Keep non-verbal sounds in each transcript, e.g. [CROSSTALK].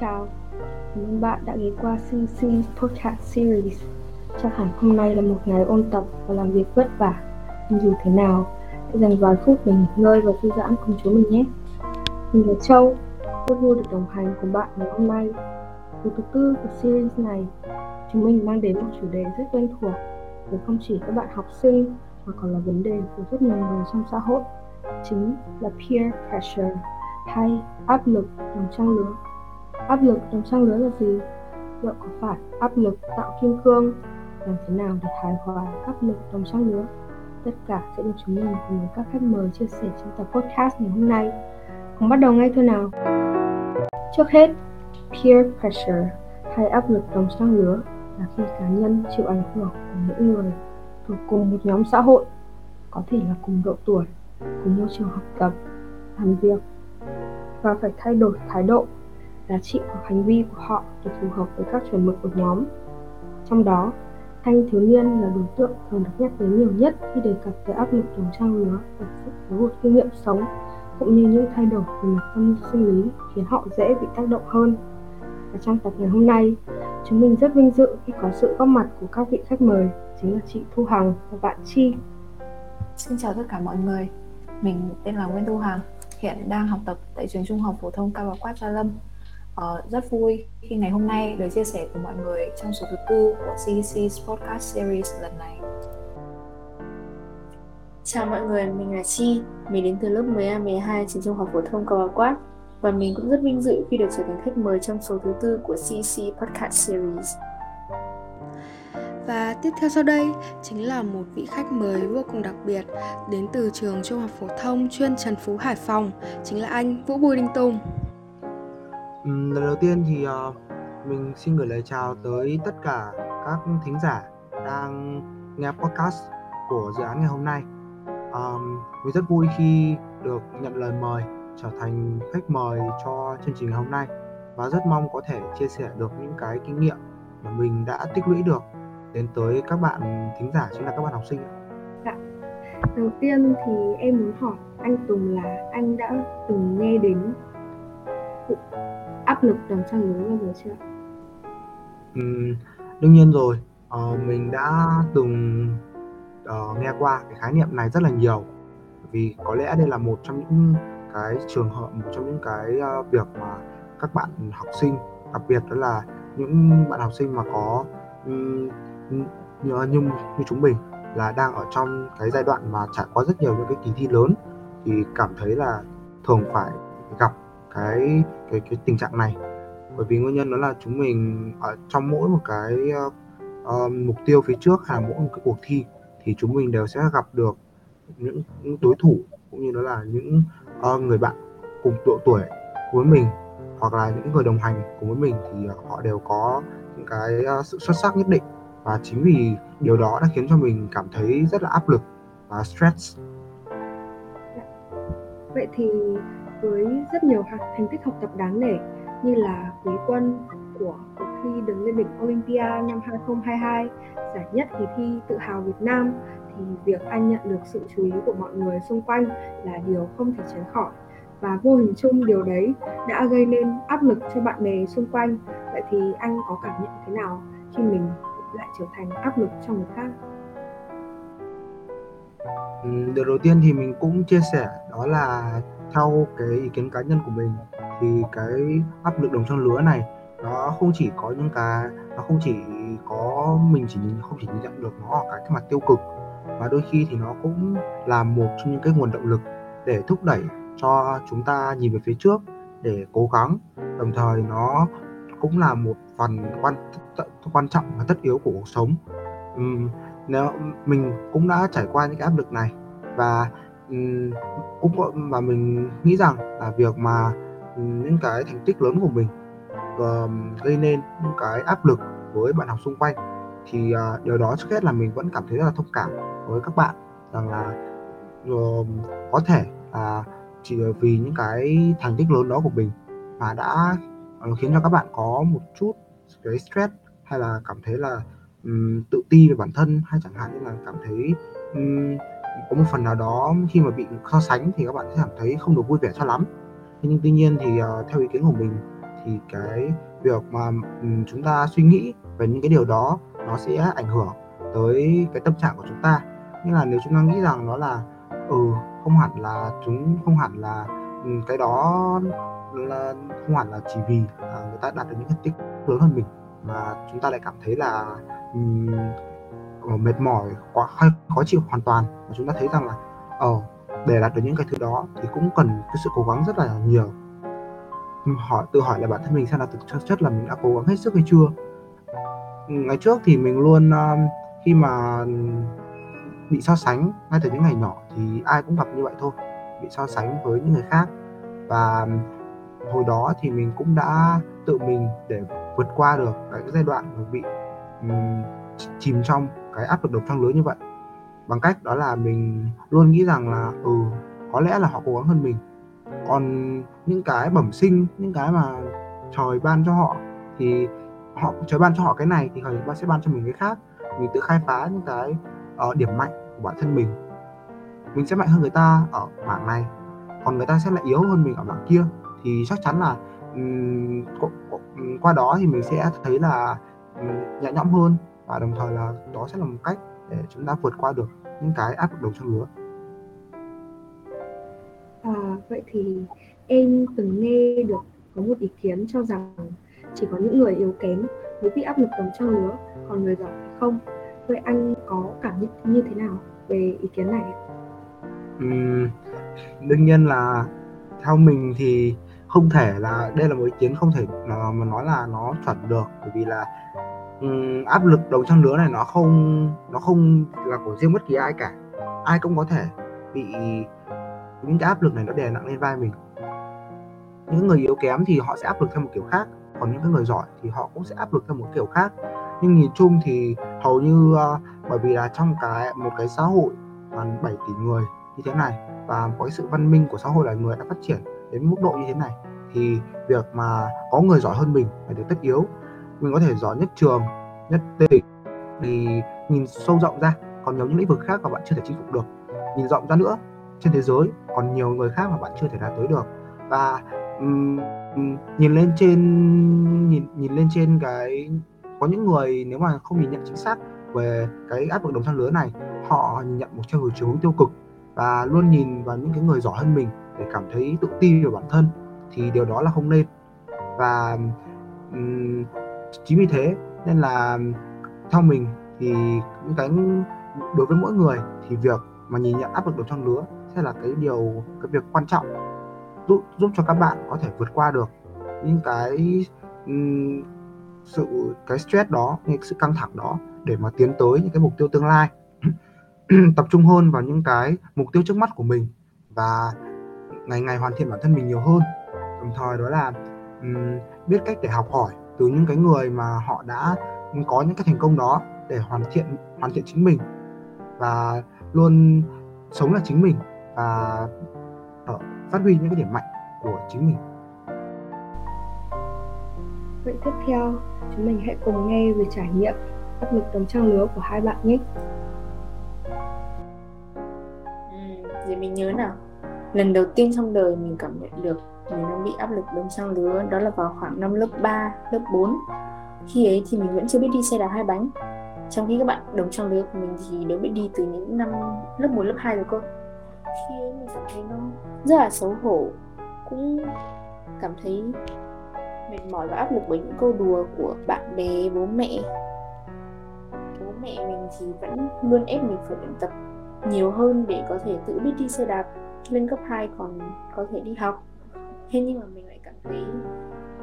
chào, cảm ơn bạn đã ghé qua CC Podcast Series. Chắc hẳn hôm nay là một ngày ôn tập và làm việc vất vả, nhưng dù thế nào, hãy dành vài phút để nghỉ ngơi và thư giãn cùng chúng mình nhé. Mình là Châu, rất vui được đồng hành cùng bạn ngày hôm nay. từ thứ tư của series này, chúng mình mang đến một chủ đề rất quen thuộc với không chỉ các bạn học sinh mà còn là vấn đề của rất nhiều người trong xã hội, chính là peer pressure hay áp lực đồng trang lứa. Áp lực đồng trang lứa là gì? Liệu có phải áp lực tạo kim cương? Làm thế nào để hài hòa áp lực đồng trang lứa? Tất cả sẽ được chúng mình cùng với các khách mời chia sẻ trong tập podcast ngày hôm nay. Cùng bắt đầu ngay thôi nào. Trước hết, peer pressure hay áp lực đồng trang lứa là khi cá nhân chịu ảnh hưởng của những người thuộc cùng một nhóm xã hội, có thể là cùng độ tuổi, cùng môi trường học tập, làm việc và phải thay đổi thái độ, giá trị hoặc hành vi của họ để phù hợp với các chuẩn mực của nhóm. Trong đó, thanh thiếu niên là đối tượng thường được nhắc đến nhiều nhất khi đề cập tới áp lực đồng trang lứa và sự thiếu hụt kinh nghiệm sống cũng như những thay đổi về mặt tâm sinh lý khiến họ dễ bị tác động hơn. Và trong tập ngày hôm nay, chúng mình rất vinh dự khi có sự góp mặt của các vị khách mời chính là chị Thu Hằng và bạn Chi. Xin chào tất cả mọi người, mình tên là Nguyễn Thu Hằng, hiện đang học tập tại trường Trung học phổ thông Cao Bá Quát Gia Lâm. Ờ, rất vui khi ngày hôm nay được chia sẻ cùng mọi người trong số thứ tư của CEC Podcast Series lần này. Chào mọi người, mình là Chi, mình đến từ lớp 12 12 trường Trung học phổ thông Cao Bá Quát và mình cũng rất vinh dự khi được trở thành khách mời trong số thứ tư của CEC Podcast Series. Và tiếp theo sau đây chính là một vị khách mời vô cùng đặc biệt đến từ trường Trung học phổ thông chuyên Trần Phú Hải Phòng, chính là anh Vũ Bùi Đình Tùng. Ừm, lần đầu tiên thì ờ, mình xin gửi lời chào tới tất cả các thính giả đang nghe podcast của dự án ngày hôm nay. Mình rất vui khi được nhận lời mời trở thành khách mời cho chương trình ngày hôm nay và rất mong có thể chia sẻ được những cái kinh nghiệm mà mình đã tích lũy được đến tới các bạn thính giả chính là các bạn học sinh. Dạ. Đầu tiên thì em muốn hỏi anh Tùng là anh đã từng nghe đến cụ áp lực đồng trang lứa bao giờ chưa? ừ, đương nhiên rồi. Ờ, mình đã từng uh, nghe qua cái khái niệm này rất là nhiều vì có lẽ đây là một trong những cái trường hợp một trong những cái uh, việc mà các bạn học sinh đặc biệt đó là những bạn học sinh mà có um, như, như như chúng mình là đang ở trong cái giai đoạn mà trải qua rất nhiều những cái kỳ thi lớn thì cảm thấy là thường phải gặp cái cái cái tình trạng này. Bởi vì nguyên nhân đó là chúng mình ở trong mỗi một cái uh, mục tiêu phía trước hay là mỗi một cái cuộc thi thì chúng mình đều sẽ gặp được những, những đối thủ cũng như đó là những uh, người bạn cùng độ tuổi với mình hoặc là những người đồng hành cùng với mình thì họ đều có những cái uh, sự xuất sắc nhất định. Và chính vì điều đó đã khiến cho mình cảm thấy rất là áp lực và stress. Vậy thì với rất nhiều thành tích học tập đáng nể như là quý quân của cuộc thi đường lên đỉnh Olympia năm 2022, giải nhất kỳ thi tự hào Việt Nam thì việc anh nhận được sự chú ý của mọi người xung quanh là điều không thể tránh khỏi. Và vô hình chung điều đấy đã gây nên áp lực cho bạn bè xung quanh. Vậy thì anh có cảm nhận thế nào khi mình lại trở thành áp lực cho người khác? Ừ, điều đầu tiên thì mình cũng chia sẻ đó là theo cái ý kiến cá nhân của mình thì cái áp lực đồng trang lứa này nó không chỉ có những cái nó không chỉ có mình chỉ không chỉ nhìn nhận được nó ở cái, cái mặt tiêu cực và đôi khi thì nó cũng là một trong những cái nguồn động lực để thúc đẩy cho chúng ta nhìn về phía trước để cố gắng. Đồng thời nó cũng là một phần quan quan trọng và tất yếu của cuộc sống. Uhm, nếu mình cũng đã trải qua những cái áp lực này và um, cũng có, mà mình nghĩ rằng là việc mà ừ, những cái thành tích lớn của mình um, gây nên những cái áp lực với bạn học xung quanh thì uh, điều đó trước hết là mình vẫn cảm thấy rất là thông cảm với các bạn rằng là uh, có thể là chỉ vì những cái thành tích lớn đó của mình mà đã uh, khiến cho các bạn có một chút cái stress hay là cảm thấy là um, tự ti về bản thân hay chẳng hạn như là cảm thấy um, có một phần nào đó khi mà bị so sánh thì các bạn sẽ cảm thấy không được vui vẻ cho lắm. Nhưng tuy nhiên thì uh, theo ý kiến của mình thì cái việc mà ừ, chúng ta suy nghĩ về những cái điều đó nó sẽ ảnh hưởng tới cái tâm trạng của chúng ta. Nghĩa là nếu chúng ta nghĩ rằng nó là ừ không hẳn là chúng không hẳn là ừ, cái đó là không hẳn là chỉ vì uh, người ta đạt được những thành tích lớn hơn mình mà chúng ta lại cảm thấy là um, Ờ, mệt mỏi quá hay khó chịu hoàn toàn. Và chúng ta thấy rằng là ờ uh, để đạt được những cái thứ đó thì cũng cần cái sự cố gắng rất là nhiều. Hỏi tự hỏi là bản thân mình xem là thực chất là mình đã cố gắng hết sức hay chưa? Ngày trước thì mình luôn um, khi mà bị so sánh ngay từ những ngày nhỏ thì ai cũng gặp như vậy thôi bị so sánh với những người khác. Và hồi đó thì mình cũng đã tự mình để vượt qua được cái giai đoạn bị um, chìm trong cái áp lực đồng trang lứa như vậy. Bằng cách đó là mình luôn nghĩ rằng là ừ có lẽ là họ cố gắng hơn mình. Còn những cái bẩm sinh những cái mà trời ban cho họ thì họ trời ban cho họ cái này thì trời ban sẽ ban cho mình cái khác. Mình tự khai phá những cái uh, điểm mạnh của bản thân mình. Mình sẽ mạnh hơn người ta ở mảng này. Còn người ta sẽ lại yếu hơn mình ở mảng kia. Thì chắc chắn là um, qua đó thì mình sẽ thấy là um, nhẹ nhõm hơn và đồng thời là đó sẽ là một cách để chúng ta vượt qua được những cái áp lực đầu trong lứa à, vậy thì em từng nghe được có một ý kiến cho rằng chỉ có những người yếu kém mới bị áp lực đồng trang lứa còn người giỏi không. Vậy anh có cảm nhận như thế nào về ý kiến này? Uhm, đương nhiên là theo mình thì không thể là đây là một ý kiến không thể mà nói là nó chuẩn được bởi vì là um, áp lực đầu trang lứa này nó không nó không là của riêng bất kỳ ai cả. Ai cũng có thể bị những cái áp lực này nó đè nặng lên vai mình. Những người yếu kém thì họ sẽ áp lực theo một kiểu khác còn những cái người giỏi thì họ cũng sẽ áp lực theo một kiểu khác. Nhưng nhìn chung thì hầu như uh, bởi vì là trong cái một cái xã hội gần 7 tỷ người như thế này và có cái sự văn minh của xã hội là người đã phát triển đến mức độ như thế này thì việc mà có người giỏi hơn mình là điều tất yếu mình có thể giỏi nhất trường nhất tỉnh thì nhìn sâu rộng ra. Còn nhiều những lĩnh vực khác mà bạn chưa thể chinh phục được. Nhìn rộng ra nữa trên thế giới còn nhiều người khác mà bạn chưa thể đạt tới được. Và um, nhìn lên trên nhìn nhìn lên trên cái có những người nếu mà không nhìn nhận chính xác về cái áp lực đồng trang lứa này họ nhìn nhận một theo chiều hướng tiêu cực và luôn nhìn vào những cái người giỏi hơn mình để cảm thấy tự tin về bản thân thì điều đó là không nên. Và um, chính vì thế nên là theo mình thì những cái đối với mỗi người thì việc mà nhìn nhận áp lực đồng trang lứa sẽ là cái điều cái việc quan trọng giúp giúp cho các bạn có thể vượt qua được những cái um, sự cái stress đó những sự căng thẳng đó để mà tiến tới những cái mục tiêu tương lai. [CLEARS THROAT] Tập trung hơn vào những cái mục tiêu trước mắt của mình và ngày ngày hoàn thiện bản thân mình nhiều hơn. Đồng thời đó là um, biết cách để học hỏi từ những cái người mà họ đã có những cái thành công đó để hoàn thiện hoàn thiện chính mình và luôn sống là chính mình và ở phát huy những cái điểm mạnh của chính mình. Vậy tiếp theo chúng mình hãy cùng nghe về trải nghiệm áp lực đồng trang lứa của hai bạn nhé. Ừ, để mình nhớ nào. Lần đầu tiên trong đời mình cảm nhận được mình đang bị áp lực đồng trang lứa đó là vào khoảng năm lớp 3, lớp 4 khi ấy thì mình vẫn chưa biết đi xe đạp hai bánh. Trong khi các bạn đồng trang lứa của mình thì đã biết đi từ những năm lớp 1, lớp 2 rồi cơ. Khi ấy mình cảm thấy nó rất là xấu hổ cũng cảm thấy mệt mỏi và áp lực bởi những câu đùa của bạn bè bố mẹ. Bố mẹ mình thì vẫn luôn ép mình phải luyện tập nhiều hơn để có thể tự biết đi xe đạp lên cấp 2 còn có thể đi học thế nhưng mà mình lại cảm thấy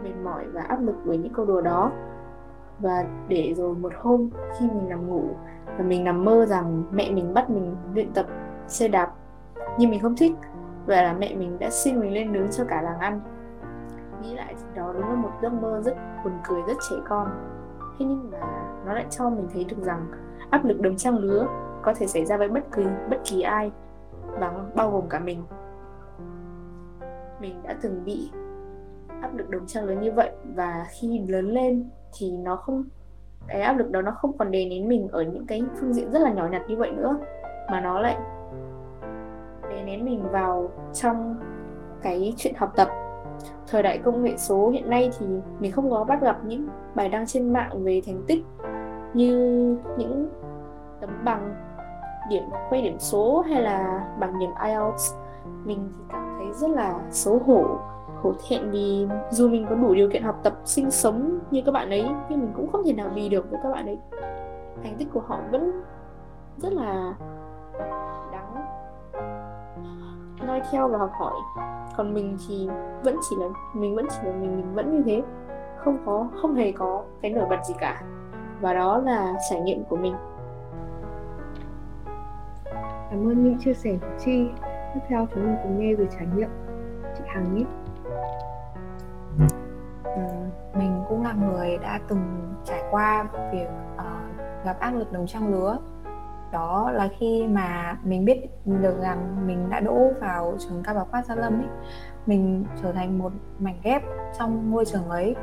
mệt mỏi và áp lực với những câu đùa đó. Và để rồi một hôm khi mình nằm ngủ và mình nằm mơ rằng mẹ mình bắt mình luyện tập xe đạp nhưng mình không thích và là mẹ mình đã xin mình lên nướng cho cả làng ăn. Nghĩ lại thì đó đúng là một giấc mơ rất buồn cười, rất trẻ con. Thế nhưng mà nó lại cho mình thấy được rằng áp lực đồng trang lứa có thể xảy ra với bất cứ, bất kỳ ai và bao gồm cả mình mình đã từng bị áp lực đồng trang lớn như vậy. Và khi lớn lên thì nó không, cái áp lực đó nó không còn đè nén mình ở những cái phương diện rất là nhỏ nhặt như vậy nữa. Mà nó lại đè nén mình vào trong cái chuyện học tập. Thời đại công nghệ số hiện nay thì mình không có bắt gặp những bài đăng trên mạng về thành tích như những tấm bằng, điểm quay điểm số hay là bằng điểm IELTS. Mình thì cảm thấy rất là xấu hổ hổ thẹn vì dù mình có đủ điều kiện học tập, sinh sống như các bạn ấy, nhưng mình cũng không thể nào bì được với các bạn ấy. Thành tích của họ vẫn rất là đáng noi theo và học hỏi. Còn mình thì vẫn chỉ là, mình vẫn chỉ là mình mình vẫn như thế. Không có, không hề có cái nổi bật gì cả. Và đó là trải nghiệm của mình. Cảm ơn những chia sẻ của chi tiếp theo chúng mình cùng nghe về trải nghiệm. Chị hằng nhé. Ừ, mình cũng là người đã từng trải qua việc uh, gặp áp lực đồng trang lứa. Đó là khi mà mình biết được rằng mình đã đỗ vào trường cao bảo quát gia lâm ấy mình trở thành một mảnh ghép trong môi trường ấy.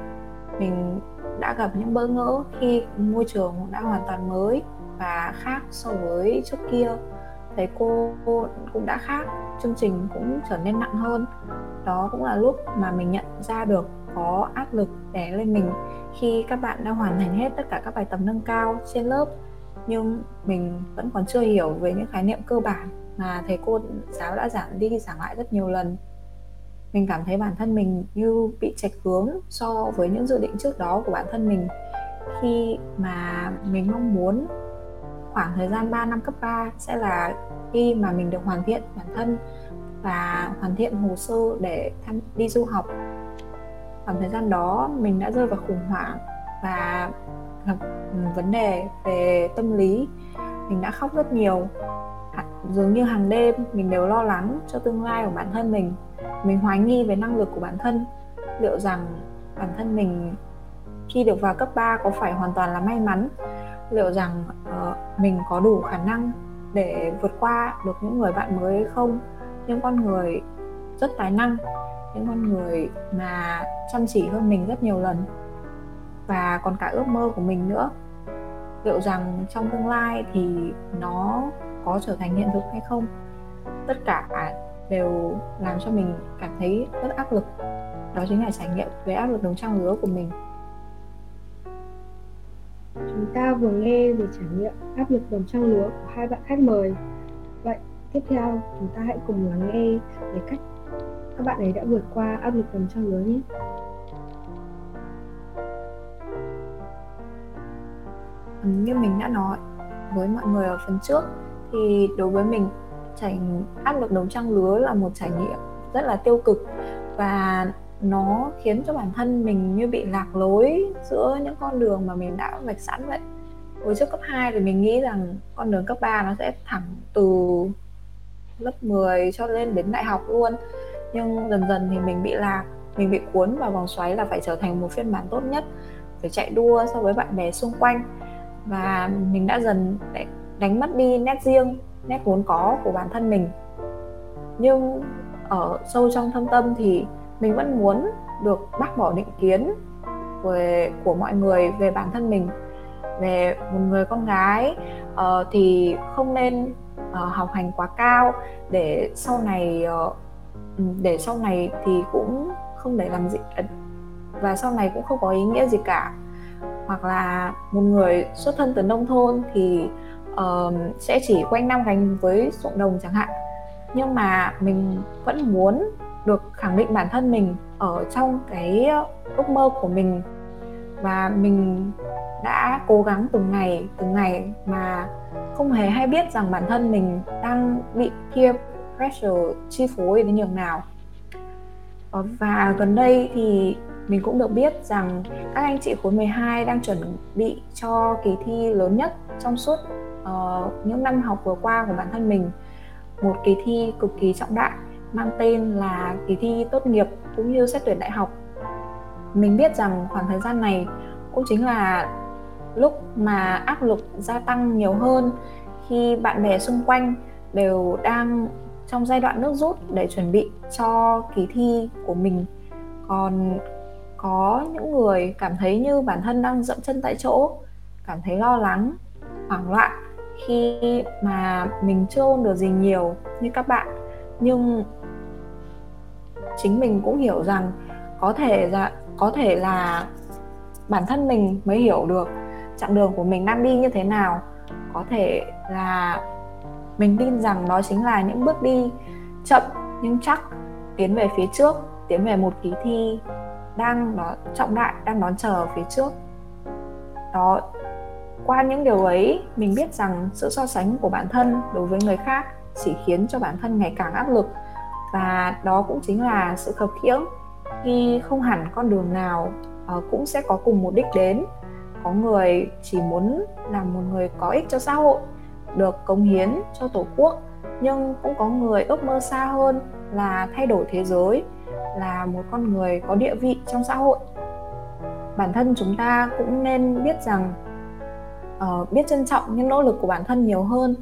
Mình đã gặp những bỡ ngỡ khi môi trường đã hoàn toàn mới và khác so với trước kia thấy cô cũng đã khác, chương trình cũng trở nên nặng hơn. Đó cũng là lúc mà mình nhận ra được có áp lực đè lên mình khi các bạn đã hoàn thành hết tất cả các bài tập nâng cao trên lớp. Nhưng mình vẫn còn chưa hiểu về những khái niệm cơ bản mà thầy cô giáo đã giảng đi giảng lại rất nhiều lần. Mình cảm thấy bản thân mình như bị chạch hướng so với những dự định trước đó của bản thân mình. Khi mà mình mong muốn khoảng thời gian 3 năm cấp 3 sẽ là khi mà mình được hoàn thiện bản thân và hoàn thiện hồ sơ để tham đi du học. Khoảng thời gian đó mình đã rơi vào khủng hoảng và gặp vấn đề về tâm lý. Mình đã khóc rất nhiều. Dường như hàng đêm mình đều lo lắng cho tương lai của bản thân mình. Mình hoài nghi về năng lực của bản thân. Liệu rằng bản thân mình khi được vào cấp 3 có phải hoàn toàn là may mắn? Liệu rằng uh, mình có đủ khả năng để vượt qua được những người bạn mới hay không. Những con người rất tài năng, những con người mà chăm chỉ hơn mình rất nhiều lần. Và còn cả ước mơ của mình nữa. Liệu rằng trong tương lai thì nó có trở thành hiện thực hay không? Tất cả đều làm cho mình cảm thấy rất áp lực. Đó chính là trải nghiệm về áp lực đồng trang lứa của mình chúng ta vừa nghe về trải nghiệm áp lực đồng trang lứa của hai bạn khách mời. Vậy, tiếp theo, chúng ta hãy cùng lắng nghe về cách các bạn ấy đã vượt qua áp lực đồng trang lứa nhé. Ừ, như mình đã nói, với mọi người ở phần trước, thì đối với mình, trải áp lực đồng trang lứa là một trải nghiệm rất là tiêu cực. Và nó khiến cho bản thân mình như bị lạc lối giữa những con đường mà mình đã vạch sẵn vậy. Hồi trước cấp 2 thì mình nghĩ rằng con đường cấp 3 nó sẽ thẳng từ lớp 10 cho lên đến đại học luôn. Nhưng dần dần thì mình bị lạc, mình bị cuốn vào vòng xoáy là phải trở thành một phiên bản tốt nhất, phải chạy đua so với bạn bè xung quanh. Và mình đã dần đánh mất đi nét riêng, nét vốn có của bản thân mình. Nhưng ở sâu trong thâm tâm thì mình vẫn muốn được bác bỏ định kiến về của mọi người về bản thân mình về một người con gái uh, thì không nên uh, học hành quá cao để sau này uh, để sau này thì cũng không để làm gì và sau này cũng không có ý nghĩa gì cả. Hoặc là một người xuất thân từ nông thôn thì uh, sẽ chỉ quanh năm gánh với ruộng đồng chẳng hạn. Nhưng mà mình vẫn muốn được khẳng định bản thân mình ở trong cái ờ, ước mơ của mình. Và mình đã cố gắng từng ngày từng ngày mà không hề hay biết rằng bản thân mình đang bị peer pressure chi phối đến nhường nào. Ờ, và gần đây thì mình cũng được biết rằng các anh chị khối 12 đang chuẩn bị cho kỳ thi lớn nhất trong suốt uh, những năm học vừa qua của bản thân mình. Một kỳ thi cực kỳ trọng đại mang tên là kỳ thi tốt nghiệp cũng như xét tuyển đại học. Mình biết rằng khoảng thời gian này cũng chính là lúc mà áp lực gia tăng nhiều hơn khi bạn bè xung quanh đều đang trong giai đoạn nước rút để chuẩn bị cho kỳ thi của mình. Còn có những người cảm thấy như bản thân đang dậm chân tại chỗ, cảm thấy lo lắng, hoảng loạn khi mà mình chưa ôn được gì nhiều như các bạn nhưng chính mình cũng hiểu rằng có thể là, có thể là bản thân mình mới hiểu được chặng đường của mình đang đi như thế nào. Có thể là mình tin rằng đó chính là những bước đi chậm nhưng chắc tiến về phía trước, tiến về một kỳ thi đang nó trọng đại, đang đón chờ phía trước. Đó, qua những điều ấy, mình biết rằng sự so sánh của bản thân đối với người khác chỉ khiến cho bản thân ngày càng áp lực. Và đó cũng chính là sự khập khiễng. Khi không hẳn con đường nào uh, cũng sẽ có cùng một đích đến. Có người chỉ muốn làm một người có ích cho xã hội được cống hiến cho tổ quốc. Nhưng cũng có người ước mơ xa hơn là thay đổi thế giới là một con người có địa vị trong xã hội. Bản thân chúng ta cũng nên biết rằng uh, biết trân trọng những nỗ lực của bản thân nhiều hơn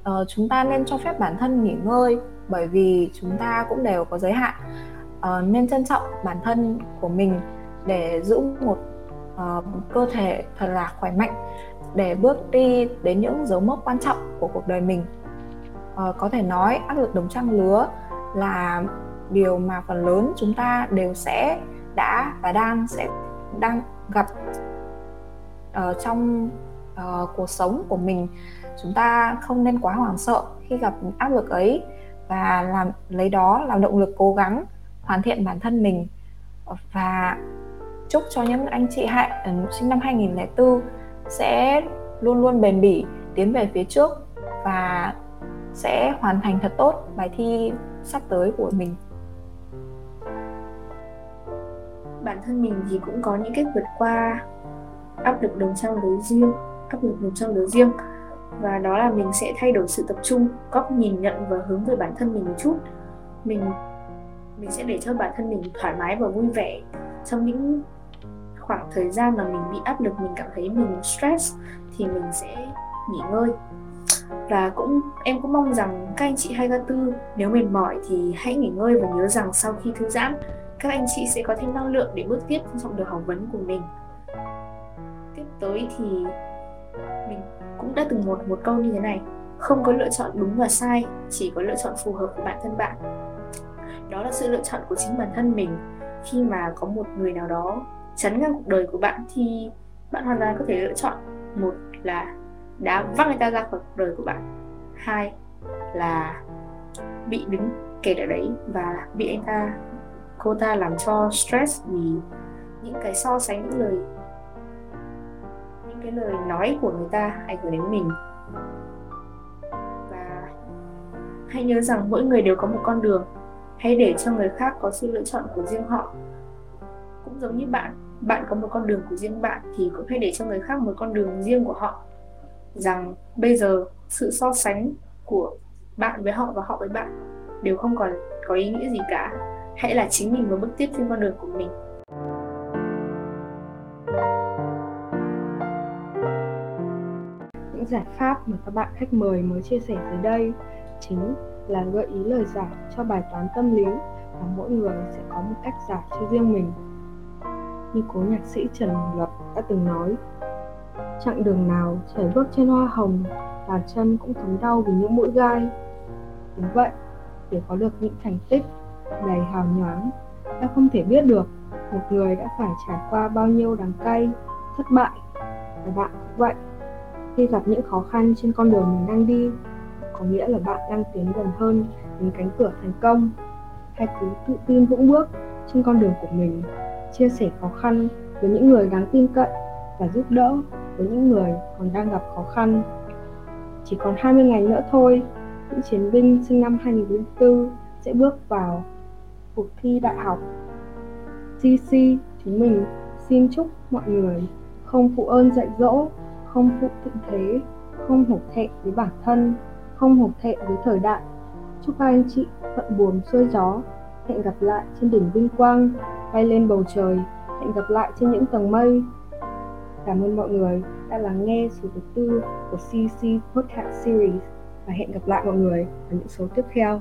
uh, chúng ta nên cho phép bản thân nghỉ ngơi bởi vì chúng ta cũng đều có giới hạn. Uh, nên trân trọng bản thân của mình để giữ một uh, cơ thể thật là khỏe mạnh để bước đi đến những dấu mốc quan trọng của cuộc đời mình. Uh, có thể nói áp lực đồng trang lứa là điều mà phần lớn chúng ta đều sẽ đã và đang sẽ đang gặp uh, trong uh, cuộc sống của mình chúng ta không nên quá hoảng sợ khi gặp áp lực ấy và làm lấy đó làm động lực cố gắng hoàn thiện bản thân mình. Và chúc cho những anh chị hại ờ, sinh năm 2004 sẽ luôn luôn bền bỉ tiến về phía trước và sẽ hoàn thành thật tốt bài thi sắp tới của mình. Bản thân mình thì cũng có những cách vượt qua áp lực đồng trang lứa riêng áp lực một trong đứa riêng. Và đó là mình sẽ thay đổi sự tập trung, góc nhìn nhận và hướng về bản thân mình một chút. Mình mình sẽ để cho bản thân mình thoải mái và vui vẻ. Trong những khoảng thời gian mà mình bị áp lực, mình cảm thấy mình stress, thì mình sẽ nghỉ ngơi. Và cũng, em cũng mong rằng các anh chị 24 nếu mệt mỏi thì hãy nghỉ ngơi và nhớ rằng sau khi thư giãn, các anh chị sẽ có thêm năng lượng để bước tiếp trong đường học vấn của mình. Tiếp tới thì mình cũng đã từng một một câu như thế này, không có lựa chọn đúng và sai, chỉ có lựa chọn phù hợp với bản thân bạn. Đó là sự lựa chọn của chính bản thân mình. Khi mà có một người nào đó chắn ngang cuộc đời của bạn thì bạn hoàn toàn có thể lựa chọn. Một là đá văng người ta ra khỏi cuộc đời của bạn. Hai là bị đứng kẹt ở đấy và bị anh ta, cô ta làm cho stress vì những cái so sánh, những lời cái lời nói của người ta ảnh hưởng đến mình. Và hãy nhớ rằng mỗi người đều có một con đường. Hãy để cho người khác có sự lựa chọn của riêng họ. Cũng giống như bạn bạn có một con đường của riêng bạn thì cũng hãy để cho người khác một con đường riêng của họ. Rằng bây giờ sự so sánh của bạn với họ và họ với bạn đều không còn có ý nghĩa gì cả. Hãy là chính mình và bước tiếp trên con đường của mình. Giải pháp mà các bạn khách mời mới chia sẻ dưới đây chính là gợi ý lời giải cho bài toán tâm lý và mỗi người sẽ có một cách giải cho riêng mình. Như cố nhạc sĩ Trần Lập đã từng nói, chặng đường nào chảy bước trên hoa hồng, bàn chân cũng thấm đau vì những mũi gai. Đúng vậy, để có được những thành tích đầy hào nhoáng, ta không thể biết được một người đã phải trải qua bao nhiêu đắng cay, thất bại. Và bạn cũng vậy khi gặp những khó khăn trên con đường mình đang đi có nghĩa là bạn đang tiến gần hơn đến cánh cửa thành công hãy cứ tự tin vững bước trên con đường của mình chia sẻ khó khăn với những người đáng tin cậy và giúp đỡ với những người còn đang gặp khó khăn. Chỉ còn 20 ngày nữa thôi, những chiến binh sinh năm 2004 sẽ bước vào cuộc thi đại học. CC chúng mình xin chúc mọi người không phụ ơn dạy dỗ, không phụ thịnh thế, không hổ thẹn với bản thân, không hổ thẹn với thời đại. Chúc các anh chị thuận buồm xuôi gió, hẹn gặp lại trên đỉnh vinh quang, bay lên bầu trời, hẹn gặp lại trên những tầng mây. Cảm ơn mọi người đã lắng nghe số thứ tư của CC Podcast Series và hẹn gặp lại mọi người ở những số tiếp theo.